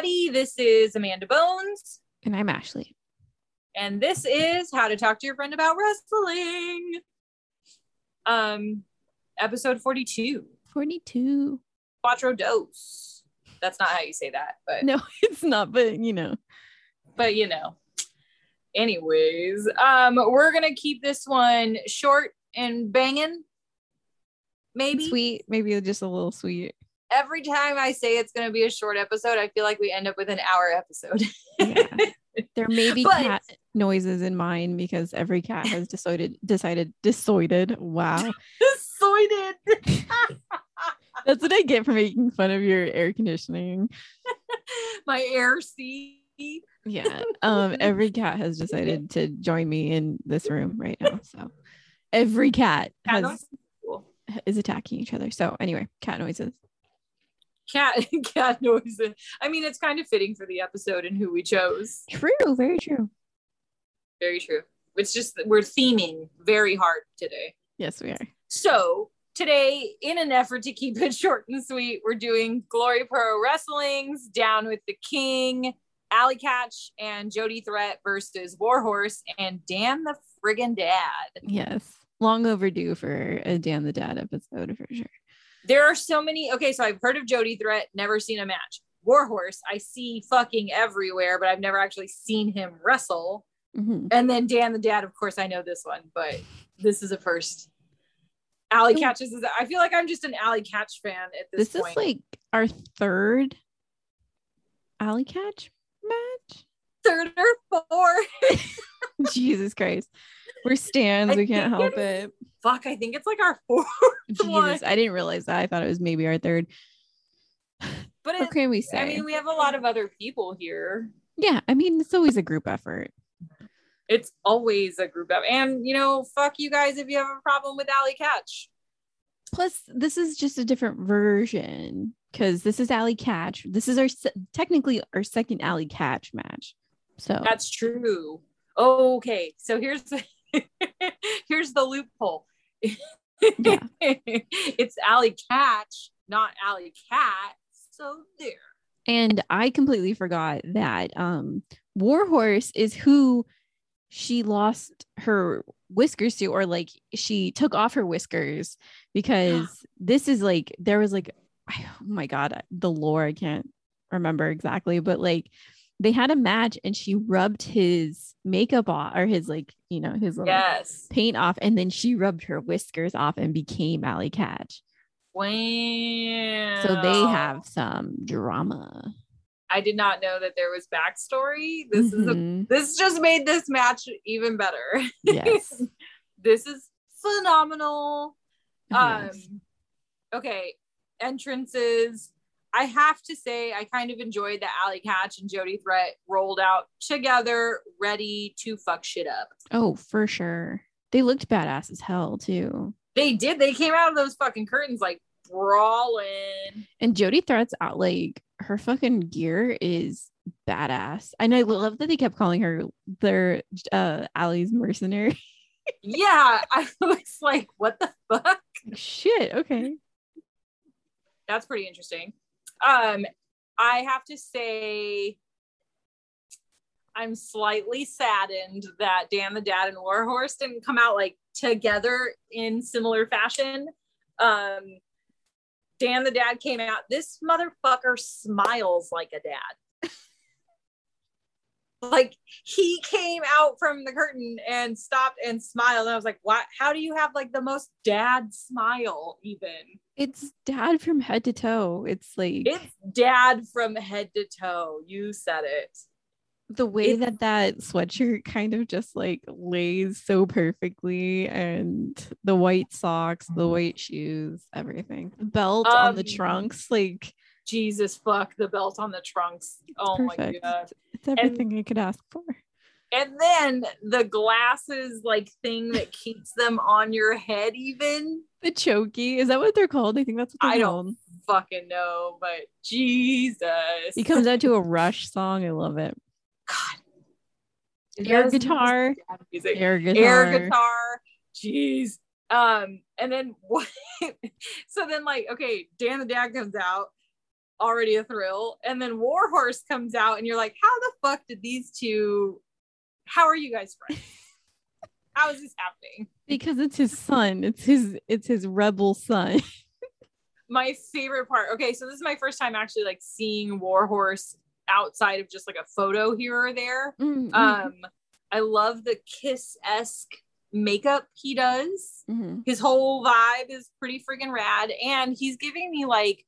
Everybody, this is Amanda Bones, And I'm Ashley. and this is How to Talk to Your Friend About Wrestling. Um, episode 42, 42. Quattro Dos. That's not how you say that, but No, it's not, but you know. but you know. Anyways, um, we're gonna keep this one short and banging. Maybe Sweet. Maybe just a little sweet. Every time I say it's gonna be a short episode, I feel like we end up with an hour episode. Yeah. There may be But- cat noises in mine because every cat has decided decided decided. Wow. Soided. That's what I get for making fun of your air conditioning. My air C. Yeah. Um every cat has decided to join me in this room right now. So every cat Cat has? Is attacking each other. So anyway, cat noises. Cat cat noises. I mean, it's kind of fitting for the episode and who we chose. True, very true. Very true. It's just that we're theming very hard today. Yes, we are. So today, in an effort to keep it short and sweet, we're doing Glory Pro Wrestling's Down with the King, Allie Katch, and Jody Threat versus Warhorse and Dan the friggin' Dad. Yes. Long overdue for a Dan the Dad episode for sure. There are so many. Okay, so I've heard of Jody Threat, never seen a match. Warhorse, I see fucking everywhere, but I've never actually seen him wrestle. Mhm. And then Dan the Dad, of course, I know this one, but this is a first. Alley Catches is. I feel like I'm just an Allie Katch fan at this, This, point. is like our third Allie Katch match. third or fourth. Jesus Christ. We're stands. I We can't help it. Fuck, I think it's like our fourth one. Jesus. I didn't realize that. I thought it was maybe our third. But What can we say? I mean, we have a lot of other people here. yeah, I mean, it's always a group effort. It's always a group of, and you know, fuck you guys if you have a problem with Allie Katch. Plus, this is just a different version because this is Allie Katch. This is our technically our second Allie Katch match. So That's true. Okay, so here's the here's the loophole. Yeah. it's Allie Katch, not Allie Kat. So there. And I completely forgot that um Warhorse is who she lost her whiskers to, or like she took off her whiskers because this is like there was like oh my god, the lore I can't remember exactly, but like they had a match and she rubbed his makeup off or his like, you know, his little Yes. paint off, and then she rubbed her whiskers off and became Allie Katch. Wow. So they have some drama. I did not know that there was backstory. This is a Mhm. this just made this match even better. yes. this is phenomenal. Um Yes. okay, entrances. I have to say I kind of enjoyed that Allie Katch and Jody Threat rolled out together, ready to fuck shit up. Oh, for sure. They looked badass as hell too. They did. They came out of those fucking curtains like brawling. And Jody Threat's out like her fucking gear is badass. And I love that they kept calling her their uh Allie's mercenary. Yeah, I was like, what the fuck? Shit. Okay. that's pretty interesting. Um, I have to say, I'm slightly saddened that Dan the Dad and Warhorse didn't come out like together in similar fashion. Um, Dan the Dad came out. This motherfucker smiles like a dad. like he came out from the curtain and stopped and smiled. And I was like, what? How do you have like the most dad smile even? It's dad from head to toe. It's like It's dad from head to toe. You said it. the way It's- that that sweatshirt kind of just like lays so perfectly and the white socks the white shoes everything the belt on the Um, trunks like Jesus fuck the belt on the trunks. Oh my god. It's everything i could ask for. And then the glasses like thing that keeps them on your head even. the chokey. Is that what they're called? I think that's what they're I don't called Fucking know, but Jesus. he comes out to a Rush song. I love it. It air does guitar? Air guitar. air guitar. Jeez. Um, and then what? so then, like, okay, Dan the Dad comes out, already a thrill, and then Warhorse comes out, and you're like, how the fuck did these two? How are you guys friends? how is this happening? because it's his son it's his it's his rebel son My favorite part. Okay, so this is my first time actually like seeing Warhorse outside of just like a photo here or there. Mm, mm, Um, I love the Kiss esque makeup he does. mhm. his whole vibe is pretty freaking rad and he's giving me like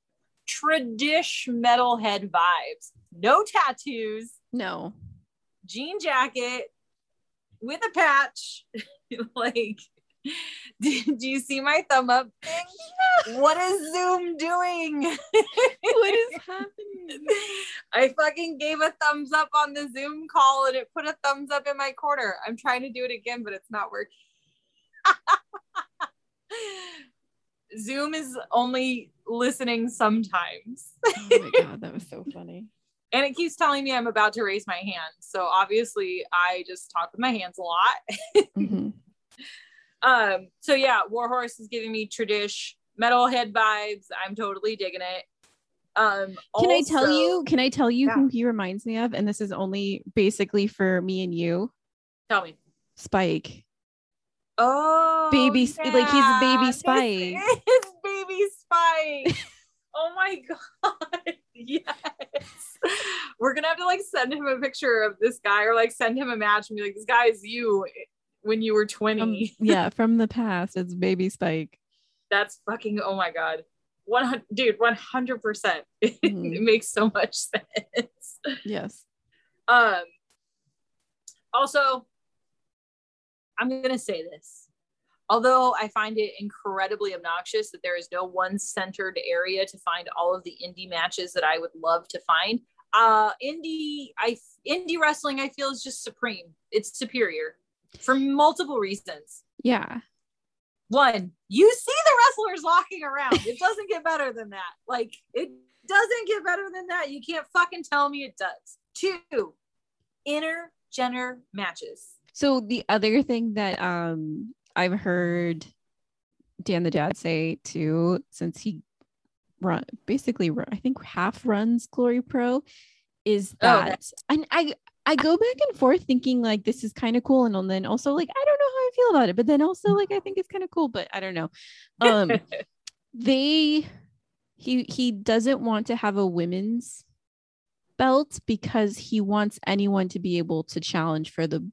tradish metalhead vibes. No tattoos. No. Jean jacket with a patch. Like did you see my thumb up? Thing what is zoom doing? What is happening? I fucking gave a thumbs up on the zoom call and it put a thumbs up in my corner. I'm trying to do it again but it's not working. Zoom is only listening sometimes oh my god that was so funny and it keeps telling me i'm about to raise my hand so obviously i just talk with my hands a lot Mhm. um so yeah warhorse is giving me tradish metalhead vibes i'm totally digging it um Can I tell you? Can I tell you Yeah. who he reminds me of? And this is only basically for me and you, tell me Spike. oh Baby Sp- like, he's yeah, baby Spike. baby spike oh my god yes we're gonna have to like send him a picture of this guy or like send him a match and be like this guy is you when you were 20 Um, yeah, from the past. It's baby Spike. That's fucking oh my god. One hundred dude, one hundred percent. It Mhm. makes so much sense. Yes. Um also, I'm gonna say this. Although I find it incredibly obnoxious that there is no one centered area to find all of the indie matches that I would love to find. Uh indie I indie wrestling I feel is just supreme. It's superior for multiple reasons. Yeah. one, you see the wrestlers walking around. It doesn't get better than that. Like, it doesn't get better than that. You can't fucking tell me it does. Two, intergender matches. So the other thing that um I've heard Dan the dad say too, since he run basically I think half runs Glory Pro, is Oh, that that's- and I I go back and forth thinking like this is kind of cool and then also like I don't know how I feel about it, but then also like I think it's kind of cool, but I don't know. Um they he he doesn't want to have a women's belt because he wants anyone to be able to challenge for the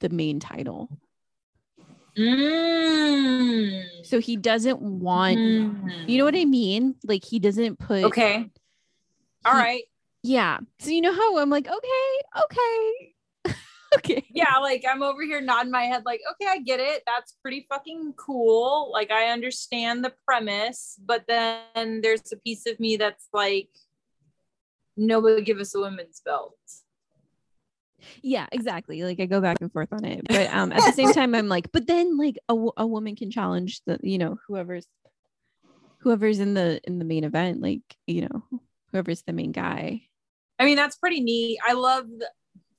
the main title. Mm. So he doesn't want you know what I mean? Like he doesn't put Okay. All he- right. Yeah. So you know how I'm like, okay, okay. okay. Yeah, like I'm over here nodding my head, like, okay, I get it. That's pretty fucking cool. Like, I understand the premise, but then there's a piece of me that's like, nobody give us a women's belt. Yeah, exactly. Like I go back and forth on it. But um at the same time I'm like, but then like a, a woman can challenge the, you know, whoever's whoever's in the in the main event, like, you know, whoever's the main guy. I mean, that's pretty neat. I love the,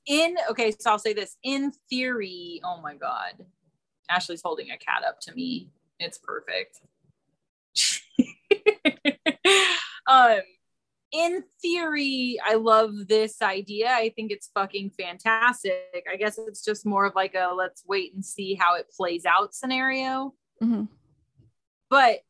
in okay, so I'll say this in theory. Oh my god, Ashley's holding a cat up to me. It's perfect. um, in theory, I love this idea. I think it's fucking fantastic. I guess it's just more of like a let's wait and see how it plays out scenario Mhm. but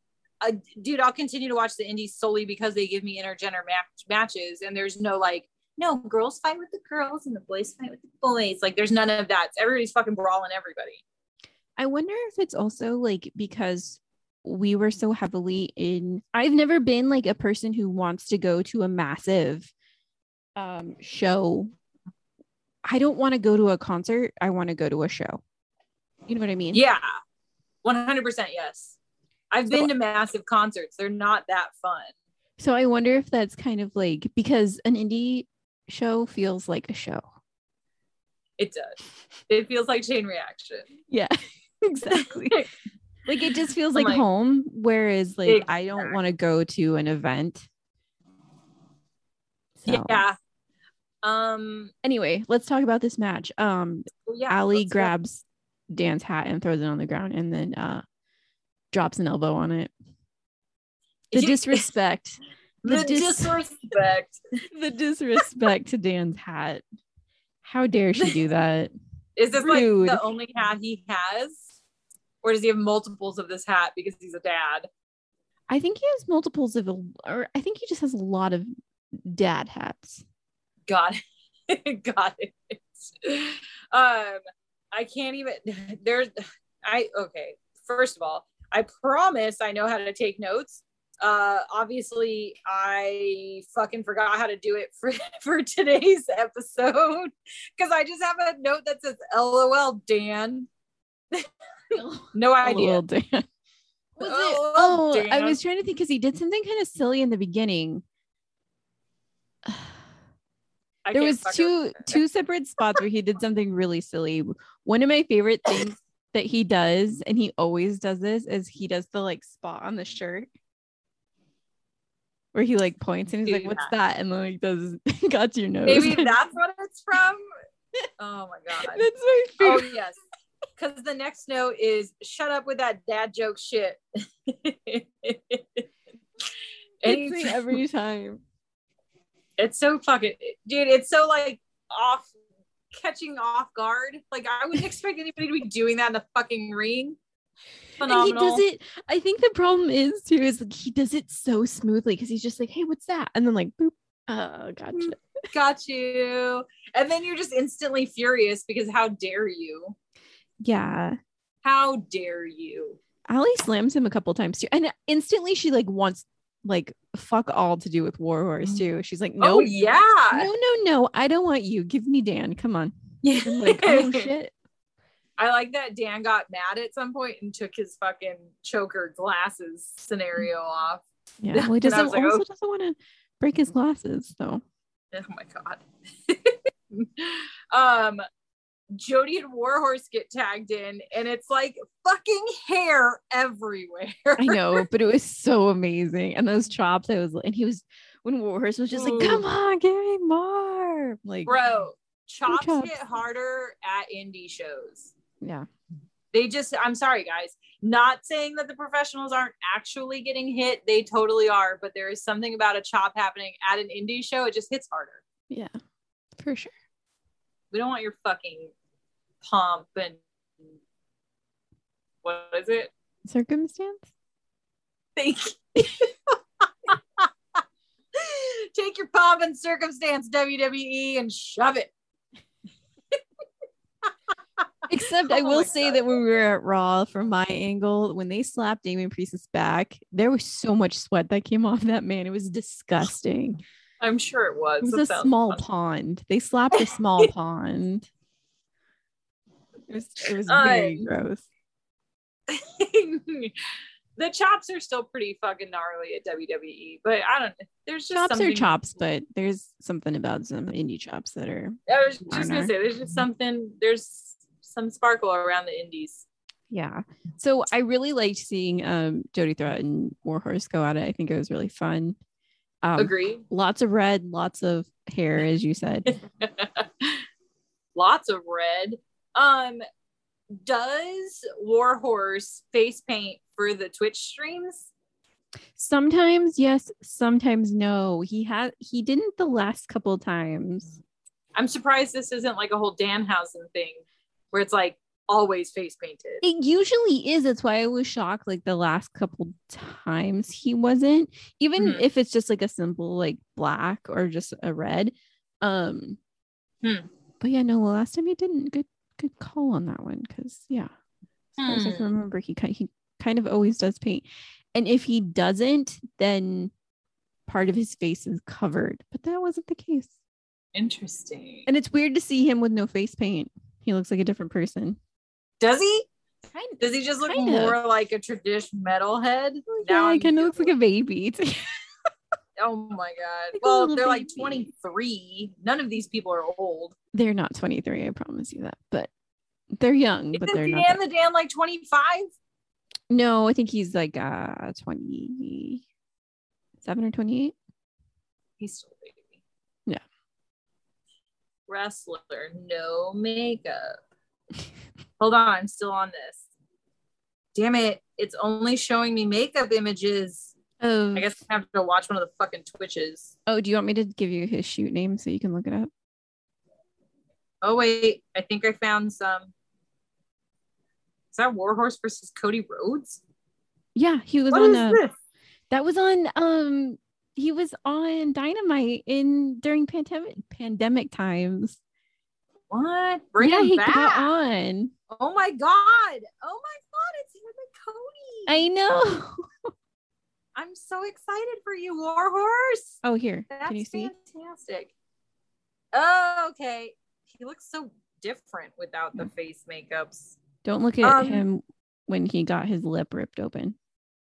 uh, dude, I'll continue to watch the indies solely because they give me intergender match- matches, and there's no like, no girls fight with the girls and the boys fight with the boys. Like, there's none of that. Everybody's fucking brawling everybody. I wonder if it's also like because we were so heavily in I've never been like a person who wants to go to a massive um show I don't want to go to a concert. I want to go to a show. You know what I mean? Yeah, one hundred percent. Yes, I've been to massive concerts. They're not that fun. So I wonder if that's kind of like because an indie show feels like a show. It does. It feels like chain reaction. Yeah, exactly. like it just feels like, like- home. Whereas like I don't want to go to an event. So, Yeah. Um. Anyway, let's talk about this match. Um, Yeah. Allie let's go. grabs Dan's hat and throws it on the ground, and then uh, drops an elbow on it. The You- disrespect. The the dis- disrespect. the disrespect to Dan's hat. How dare she do that? Is this Rude. like the only hat he has? Or does he have multiples of this hat because he's a dad? I think he has multiples of, or I think he just has a lot of dad hats. Got it. Got it. Um, I can't even there's I okay. First of all, I promise I know how to take notes. Uh obviously I fucking forgot how to do it for for today's episode because I just have a note that says LOL Dan. no idea. Was it? Oh, Oh, oh I was trying to think because he did something kind of silly in the beginning. I there was two two separate spots where he did something really silly. One of my favorite things that he does, and he always does this, is he does the like spot on the shirt. Where he like points and he's like, "What's that. that?" And then like does got your nose. Maybe that's what it's from. Oh my god. That's my favorite. Oh favorite. yes. Because the next note is shut up with that dad joke shit. It's every time. it's so fucking dude, it's so like off catching off guard. Like I wouldn't expect anybody to be doing that in the fucking ring. And he does it. I think the problem is too is like he does it so smoothly because he's just like, "Hey, what's that?" And then like, boop. Oh, gotcha. Got you. And then you're just instantly furious because how dare you? Yeah. How dare you? Allie slams him a couple times too, and instantly she like wants like fuck all to do with War Warhorse too. She's like, Oh no, yeah. no, no, no, I don't want you. Give me Dan. Come on. I'm like, oh shit. I like that Dan got mad at some point and took his fucking choker glasses scenario off. Yeah. Well, he doesn't like, also oh. doesn't want to break his glasses though. Oh my god. um Jody and Warhorse get tagged in and it's like fucking hair everywhere. I know, but it was so amazing. And those chops, I was and he was when Warhorse was just like, come on, give me more. I'm Like, Bro, chops, chops. hit harder at indie shows. yeah. They just I'm sorry guys. Not saying that the professionals aren't actually getting hit. They totally are, but there is something about a chop happening at an indie show. It just hits harder. Yeah. For sure. We don't want your fucking pomp and what is it? Circumstance? Thank you. Take your pomp and circumstance, WWE, and shove it. Except I Oh will say God. that when we were at Raw, from my angle, when they slapped Damien Priest's back, there was so much sweat that came off that man. It was disgusting. I'm sure it was. It was That a small fun. pond. They slapped a small pond. It was it was very Um, gross. the chops are still pretty fucking gnarly at WWE, but I don't. There's just Chops are chops, but there's something about some indie chops that are I was just gonna say, there's just something. There's some sparkle around the indies. yeah. So I really liked seeing um Jody Threat and Warhorse go at it. I think it was really fun. Um, Agree. lots of red, lots of hair, as you said. Lots of red. Um, does Warhorse face paint for the Twitch streams? Sometimes yes, sometimes no. He had he didn't the last couple times. I'm surprised this isn't like a whole Danhausen thing where it's like always face painted. It usually is. That's why I was shocked. Like the last couple times he wasn't. Even Mhm. if it's just like a simple like black or just a red. Um. Hmm. But yeah, no. The last time he didn't. Good good call on that one. Because yeah, as I Hmm. can remember, he kind he kind of always does paint. And if he doesn't, then part of his face is covered. But that wasn't the case. Interesting. And it's weird to see him with no face paint. He looks like a different person. Does he? Kind Does he just look more like a traditional metalhead? yeah, I'm he kind of looks like a baby. Oh my god. Like well, they're like 23. None of these people are old. they're not 23, I promise you that. But they're young, but Isn't they're not. Dan that- the Dan like 25? No, I think he's like uh 27 or 28. He's still a baby. Yeah. Wrestler, no makeup. Hold on, I'm still on this. Damn it. It's only showing me makeup images. Oh, I guess I have to watch one of the fucking Twitches. oh, do you want me to give you his shoot name so you can look it up? Oh, wait. I think I found some. Is that Warhorse versus Cody Rhodes? Yeah, he was What on uh, this? that was on um he was on Dynamite in during pandemic pandemic times. What? Bring yeah, him he back. got on. Oh my god. Oh my god, it's him and Cody. I know. I'm so excited for you, Warhorse. Oh, here. That's Can you see? fantastic. Oh, okay. He looks so different without the face makeups. Don't look at Um, him when he got his lip ripped open.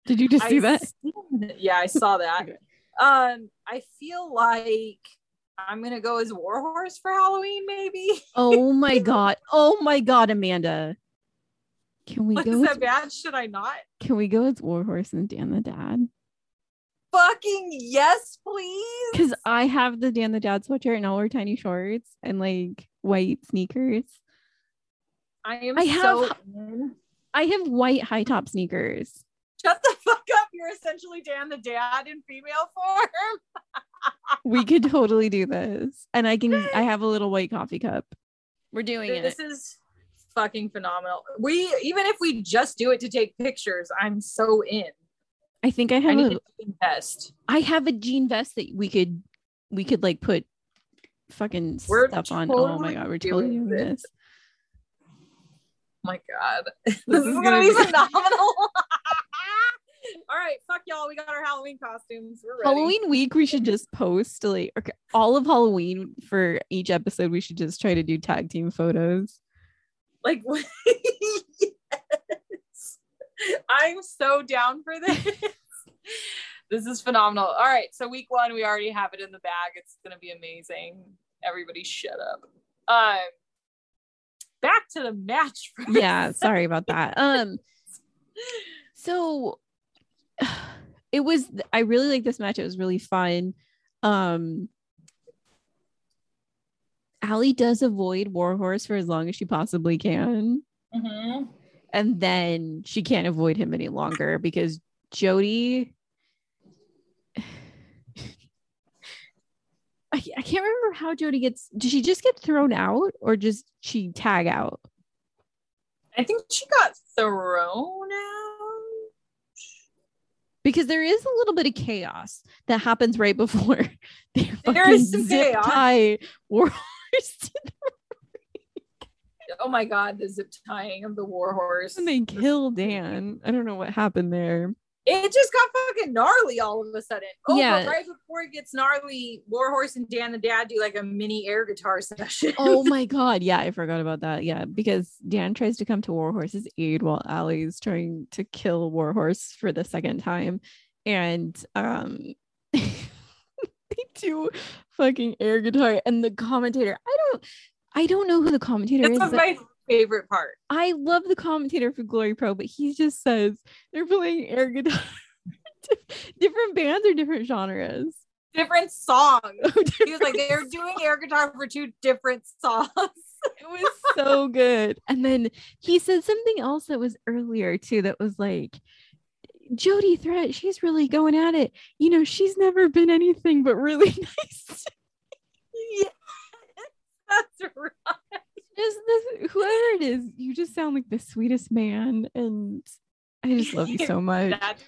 Did you just see I that? seen. Yeah, I saw that. Um, I feel like I'm gonna go as Warhorse for Halloween, maybe. Oh my god. Oh my god, Amanda. Can we Like, go is as, that bad? Should I not? can we go as Warhorse and Dan the Dad? Fucking yes, please. Because I have the Dan the Dad sweatshirt and I'll wear tiny shorts and like white sneakers. I am I have- so. I have white high top sneakers. Shut the. You're essentially Dan the dad in female form. We could totally do this. And I can I have a little white coffee cup. We're doing it. This is fucking phenomenal. We even if we just do it to take pictures, I'm so in. I think I I have need a to invest. I have a jean vest that we could we could like put fucking We're stuff on. Oh my god, we're totally doing this. this. Oh my god. This, This is is gonna, gonna be- phenomenal. Right, fuck y'all. We got our Halloween costumes. We're ready. Halloween week, we should just post like okay, all of Halloween for each episode. We should just try to do tag team photos. Like yes. I'm so down for this. this is phenomenal. All right, so week one, we already have it in the bag. It's gonna be amazing. Everybody shut up. Um back to the match. Yeah, sorry about that. Um, so it was. I really like this match. It was really fun. Um, Allie does avoid Warhorse for as long as she possibly can. Mhm. and then she can't avoid him any longer because Jody I, I can't remember how Jody gets did she just get thrown out or just she tag out I think she got thrown out. Because there is a little bit of chaos that happens right before they There is some zip chaos. tie Warhorse to Oh my god, the zip tying of the warhorse. and they kill Dan I don't know what happened there It just got fucking gnarly all of a sudden. Oh, Yeah. right before it gets gnarly, Warhorse and Dan the Dad do like a mini air guitar session. oh my god yeah i forgot about that yeah because dan tries to come to warhorse's aid while Allie's trying to kill warhorse for the second time and um they do fucking air guitar and the commentator i don't i don't know who the commentator is my favorite part. i love the commentator for glory pro but he just says they're playing air guitar different bands or different genres Different songs. Oh, He was like, they're doing air guitar for two different songs. It was so good. And then he said something else that was earlier too that was like, Jody Threat, she's really going at it. You know, she's never been anything but really nice. yeah. That's right. Just this, whoever it is, you just sound like the sweetest man. And I just love you so much. That,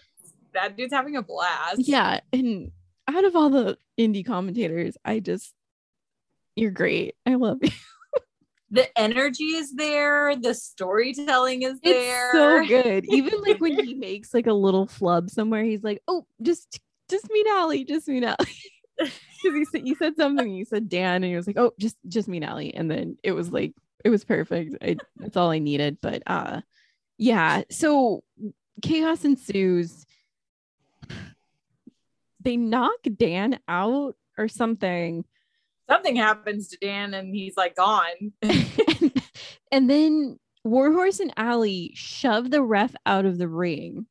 that dude's having a blast. Yeah. And out of all the indie commentators, I just, you're great. I love you. The energy is there. The storytelling is there. It's so good. Even like when he makes like a little flub somewhere, he's like, "Oh, just just meet Allie, just meet Allie." Because you said you said something. You said Dan, and he was like, "Oh, just just me and Allie," and then it was like it was perfect. I, that's all I needed. But uh, yeah. So chaos ensues. They knock Dan out or something, Something happens to Dan and he's like gone. and then Warhorse and Allie shove the ref out of the ring.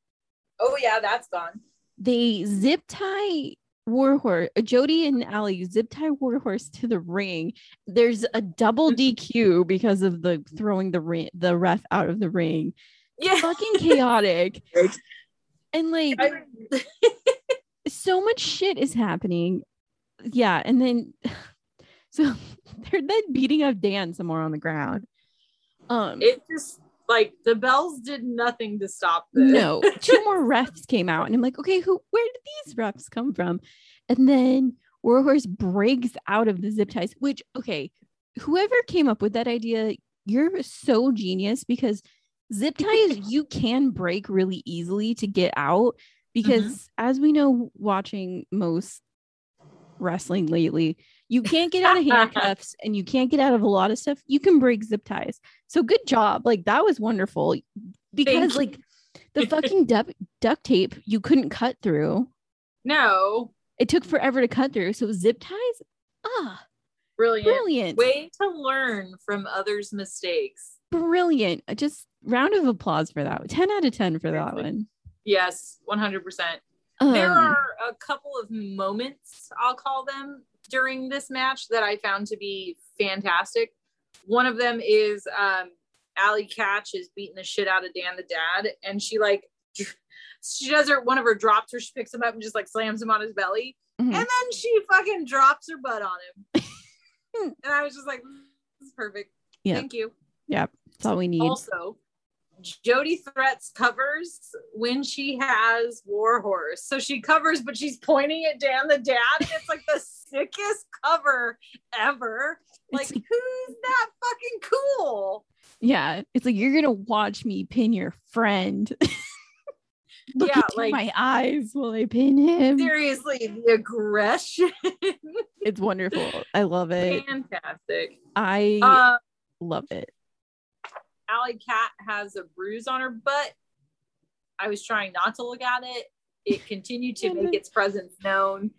Oh yeah, that's gone. They zip tie Warhorse, Jody and Allie zip tie Warhorse to the ring. There's a double DQ because of the throwing the ring, the ref out of the ring. Yeah. Fucking chaotic. And like so much shit is happening. Yeah, and then so they're then beating up Dan somewhere on the ground. Um it just like the bells did nothing to stop this. no, two more refs came out, and I'm like, okay, who? Where did these refs come from? And then Warhorse breaks out of the zip ties. Which, okay, whoever came up with that idea, you're so genius because zip ties you can break really easily to get out. Mm-hmm. Because as we know, watching most wrestling lately, you can't get out of handcuffs and you can't get out of a lot of stuff. You can break zip ties. So good job. Like that was wonderful because like the fucking duct duct tape you couldn't cut through. No. It took forever to cut through. So zip ties, ah, Brilliant. brilliant, Way to learn from others' mistakes. brilliant. Just round of applause for that. Ten out of ten for that one. Yes, 100%. Um, there are a couple of moments, I'll call them, during this match that I found to be fantastic. One of them is um Allie Katch is beating the shit out of Dan the dad, and she like she does her one of her drops where she picks him up and just like slams him on his belly, mhm. and then she fucking drops her butt on him. and I was just like, this is perfect. Yeah. Thank you. Yeah, that's all we need. Also, Jody threats covers when she has Warhorse. So she covers, but she's pointing at Dan the dad. And it's like the sickest cover ever. Like, It's- who's that fucking cool? Yeah, it's like you're gonna watch me pin your friend. Look Yeah, like- my eyes while I pin him. Seriously, the aggression. It's wonderful. I love it. Fantastic. I Uh, love it. Allie Kat has a bruise on her butt. I was trying not to look at it. It continued to make its presence known.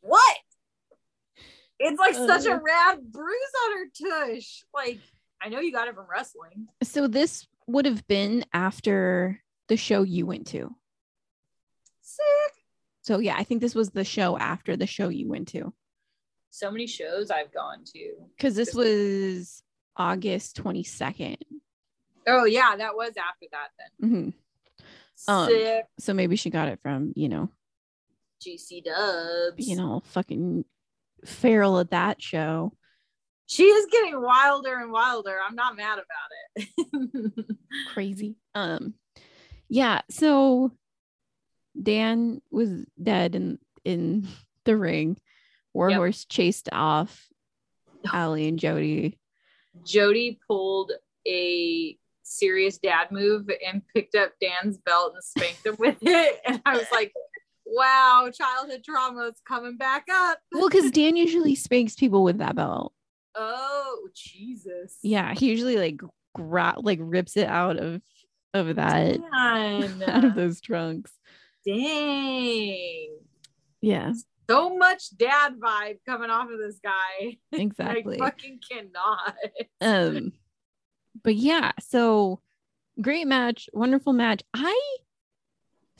What? It's like such a Uh. rad bruise on her tush. Like, I know you got it from wrestling. So this would have been after the show you went to. Sick. So yeah, I think this was the show after the show you went to So many shows I've gone to. because this was August 22nd. Oh, yeah, that was after that then. Mhm. Um, Sick. So maybe she got it from, you know, GC dubs. you know, fucking feral at that show. she is getting wilder and wilder. I'm not mad about it. Crazy. Um, yeah. So Dan was dead in in the ring. Warhorse chased off Allie and Jody. Jody pulled a serious dad move and picked up Dan's belt and spanked him with it. And I was like, wow, childhood trauma is coming back up. Well, because Dan usually spanks people with that belt. Oh, Jesus. Yeah, he usually like gra- like rips it out of of that out of those trunks. Dang. Yeah, So much dad vibe coming off of this guy. exactly. I fucking cannot. um, but yeah, so great match, wonderful match. I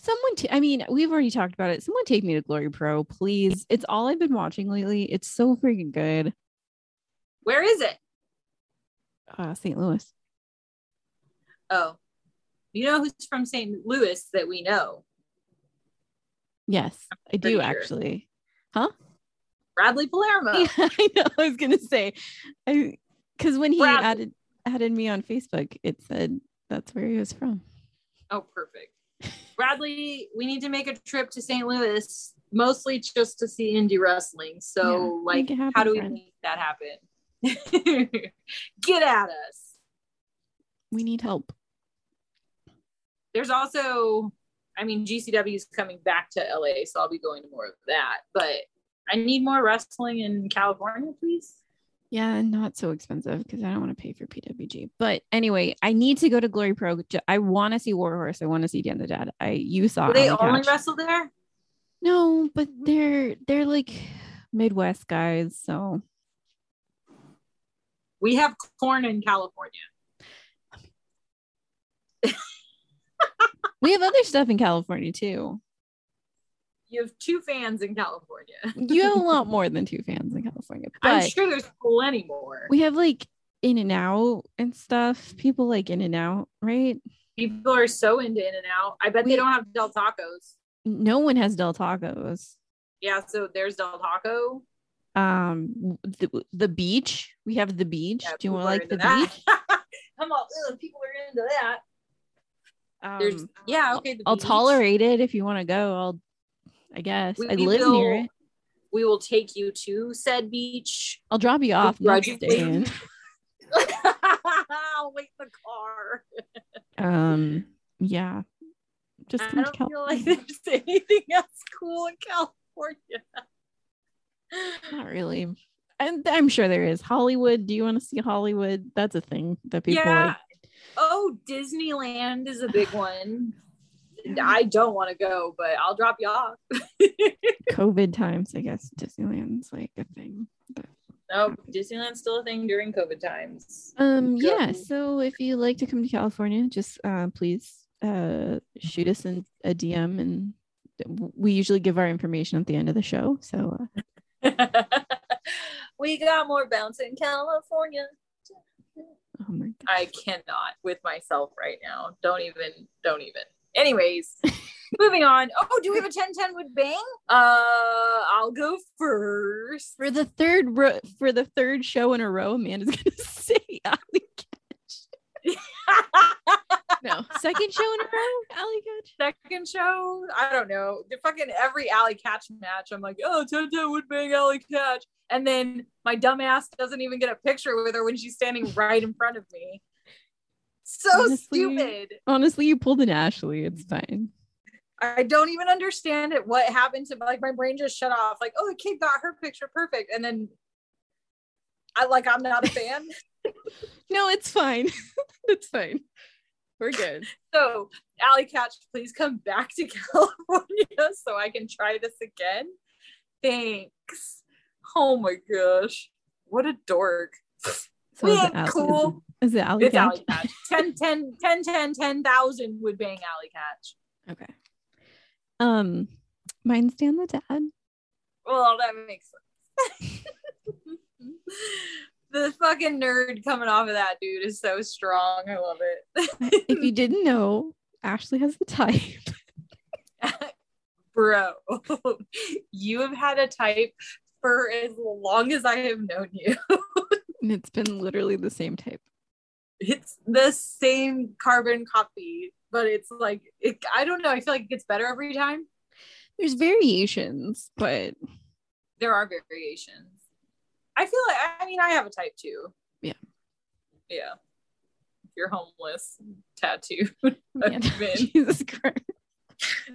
someone t- I mean, we've already talked about it. Someone take me to Glory Pro, please. It's all I've been watching lately. It's so freaking good. Where is it? Uh St. Louis. Oh, you know who's from St. Louis that we know? Yes, I do sure. actually. Huh? Bradley Palermo. Yeah, I know. I was gonna say, I because when he Brad- added added me on Facebook, it said that's where he was from. Oh, perfect. Bradley, we need to make a trip to St. Louis, mostly just to see indie wrestling. So, Yeah, like, happen, how do we friend. make that happen? Get at us. We need help. There's also, I mean, GCW is coming back to LA, so I'll be going to more of that. But I need more wrestling in California, please. Yeah, not so expensive because I don't want to pay for PWG. But anyway, I need to go to Glory Pro. I want to see Warhorse. I want to see Dan the Dad. I you saw Do they Alley only Catch. wrestle there? No, but mm-hmm. they're they're like Midwest guys, so We have corn in California. we have other stuff in California too. You have two fans in California. You have a lot more than two fans in California, I'm sure there's plenty more. we have like In-N-Out and stuff. People like In-N-Out, right? People are so into In and Out. I bet We- they don't have Del Tacos. No one has Del Tacos. Yeah, so there's Del Taco. Um, the, the beach. We have the beach. Yeah, Do you want like the that. beach? Come on, people are into that. Um, There's yeah, okay. the I'll beach. tolerate it if you want to go. I'll, I guess. We I live near it. We will take you to said beach. I'll drop you off. I'm not I'll wait the car. Um, yeah. Just I don't feel California. like there's anything else cool in California. Not really. I'm, I'm sure there is. Hollywood. Do you want to see Hollywood? That's a thing that people yeah. like. Oh, Disneyland is a big one. I don't want to go, but I'll drop you off. COVID times, I guess Disneyland's like a thing. But No, Disneyland's still a thing during COVID times. um yeah, so if you like to come to California, just uh please uh shoot us in a DM and we usually give our information at the end of the show. So uh, we got more bounce in California. oh my. I cannot with myself right now. Don't even, don't even. Anyways, moving on. Oh, do we have a 10 10 with Bang? Uh, I'll go first. For the third ro- for the third show in a row, Amanda's gonna say Allie Katch. No, second show in a row, Allie Katch. Second show, I don't know. The fucking every Allie Katch match, I'm like, oh, 10 10 would bang Allie Katch. And then my dumbass doesn't even get a picture with her when she's standing right in front of me. So Honestly, stupid. Honestly, you pulled an Ashley. It's fine. I don't even understand it. What happened to like my brain just shut off. Like, oh, the kid got her picture perfect, and then I like I'm not a fan. No, it's fine. it's fine. We're good. so, Allie Katch, please come back to California so I can try this again. Thanks. Oh my gosh, what a dork. So We is it ain't Alley- cool. Is it Alley It's Catch? Allie Katch. 10, 10, 10, 10, 10,000 would bang Allie Katch. Okay. Um, mine's Dan the Dad. Well, that makes sense. the fucking nerd coming off of that dude is so strong. I love it. If you didn't know, Ashley has the type. Bro, you have had a type for as long as I have known you. And it's been literally the same type. It's the same carbon copy, but it's like, it, I don't know. I feel like it gets better every time. There's variations, but There are variations. I feel like, I mean, I have a type too. Yeah. Yeah. If you're homeless, tattooed. been. Jesus Christ.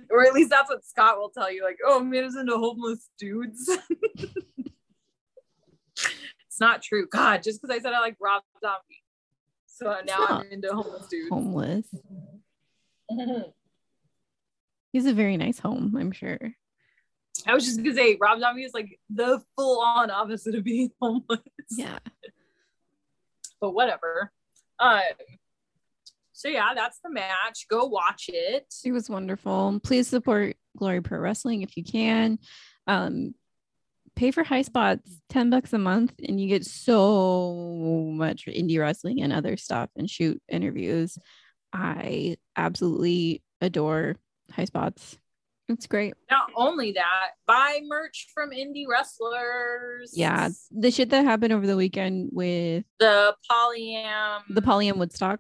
or at least that's what Scott will tell you. Like, oh, man is into homeless dudes. It's not true. God, just because I said I like Rob Zombie. So now I'm into homeless dudes. Homeless. He's a very nice home, I'm sure. I was just gonna say Rob Zombie is like the full on opposite of being homeless. Yeah. But whatever. Um so yeah, that's the match. Go watch it. It was wonderful. Please support Glory Pro Wrestling if you can. Um, pay for Highspots, 10 bucks a month, and you get so much indie wrestling and other stuff and shoot interviews. I absolutely adore Highspots. It's great. Not only that, buy merch from indie wrestlers. Yeah. The shit that happened over the weekend with The polyam. the Polyam Woodstock,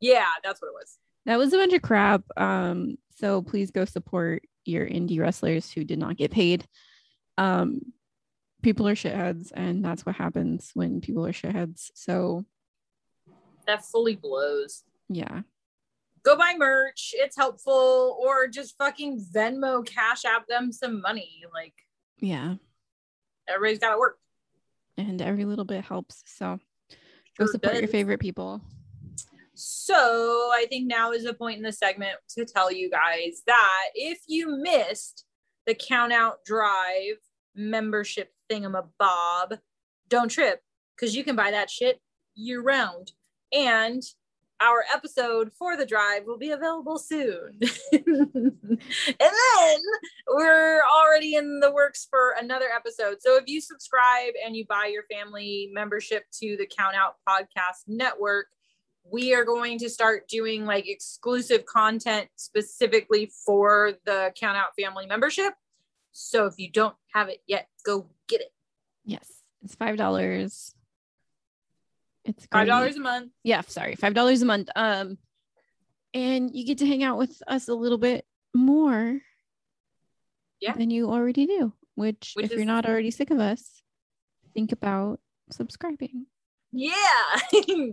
yeah, that's what it was. that was a bunch of crap. Um, so please go support your indie wrestlers who did not get paid. Um, people are shitheads, and that's what happens when people are shitheads. So That fully blows. yeah, Go buy merch. It's helpful. Or just fucking Venmo, Cash App them some money. Like, yeah, Everybody's got to work. and every little bit helps. So go Sure support your favorite people. So I think now is a point in the segment to tell you guys that if you missed the Count Out Drive membership thingamabob, don't trip because you can buy that shit year round. And our episode for the drive will be available soon. and then we're already in the works for another episode. So if you subscribe and you buy your family membership to the Count Out Podcast Network, we are going to start doing like exclusive content specifically for the Count Out family membership. So if you don't have it yet, go get it. Yes, it's five dollars. It's Five dollars a month. Yeah, sorry, five dollars a month. Um, and you get to hang out with us a little bit more. Yeah. Than you already do. Which, Which if you're not already sick of us, think about subscribing. Yeah.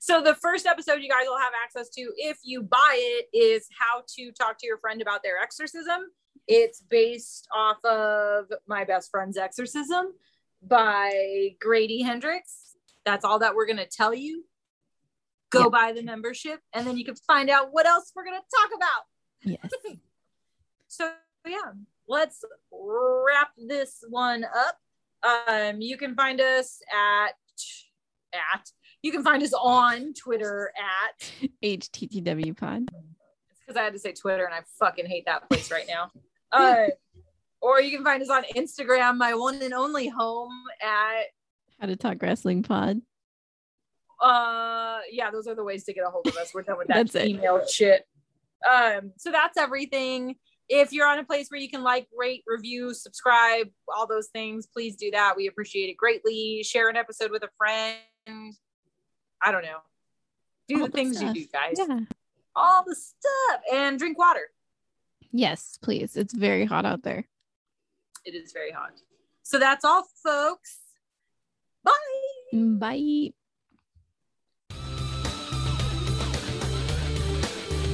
so the first episode you guys will have access to if you buy it is how to talk to your friend about their exorcism. It's based off of My Best Friend's Exorcism by Grady Hendrix. That's all that we're going to tell you. Go Yeah. buy the membership and then you can find out what else we're going to talk about. Yes. So yeah, let's wrap this one up. Um, you can find us at at. You can find us on Twitter at. HTTW pod. because I had to say Twitter and I fucking hate that place right now. Uh, or you can find us on Instagram, my one and only home at. How to talk wrestling pod. uh yeah those are the ways to get a hold of us. We're done with that That's it. email shit. Um so that's everything. If you're on a place where you can like rate review subscribe all those things please do that. We appreciate it greatly. Share an episode with a friend i don't know do All the the things you do guys Yeah. all the stuff and drink water Yes, please. It's very hot out there. it is very hot so that's all folks bye Bye.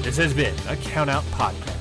This has been a Count Out Podcast.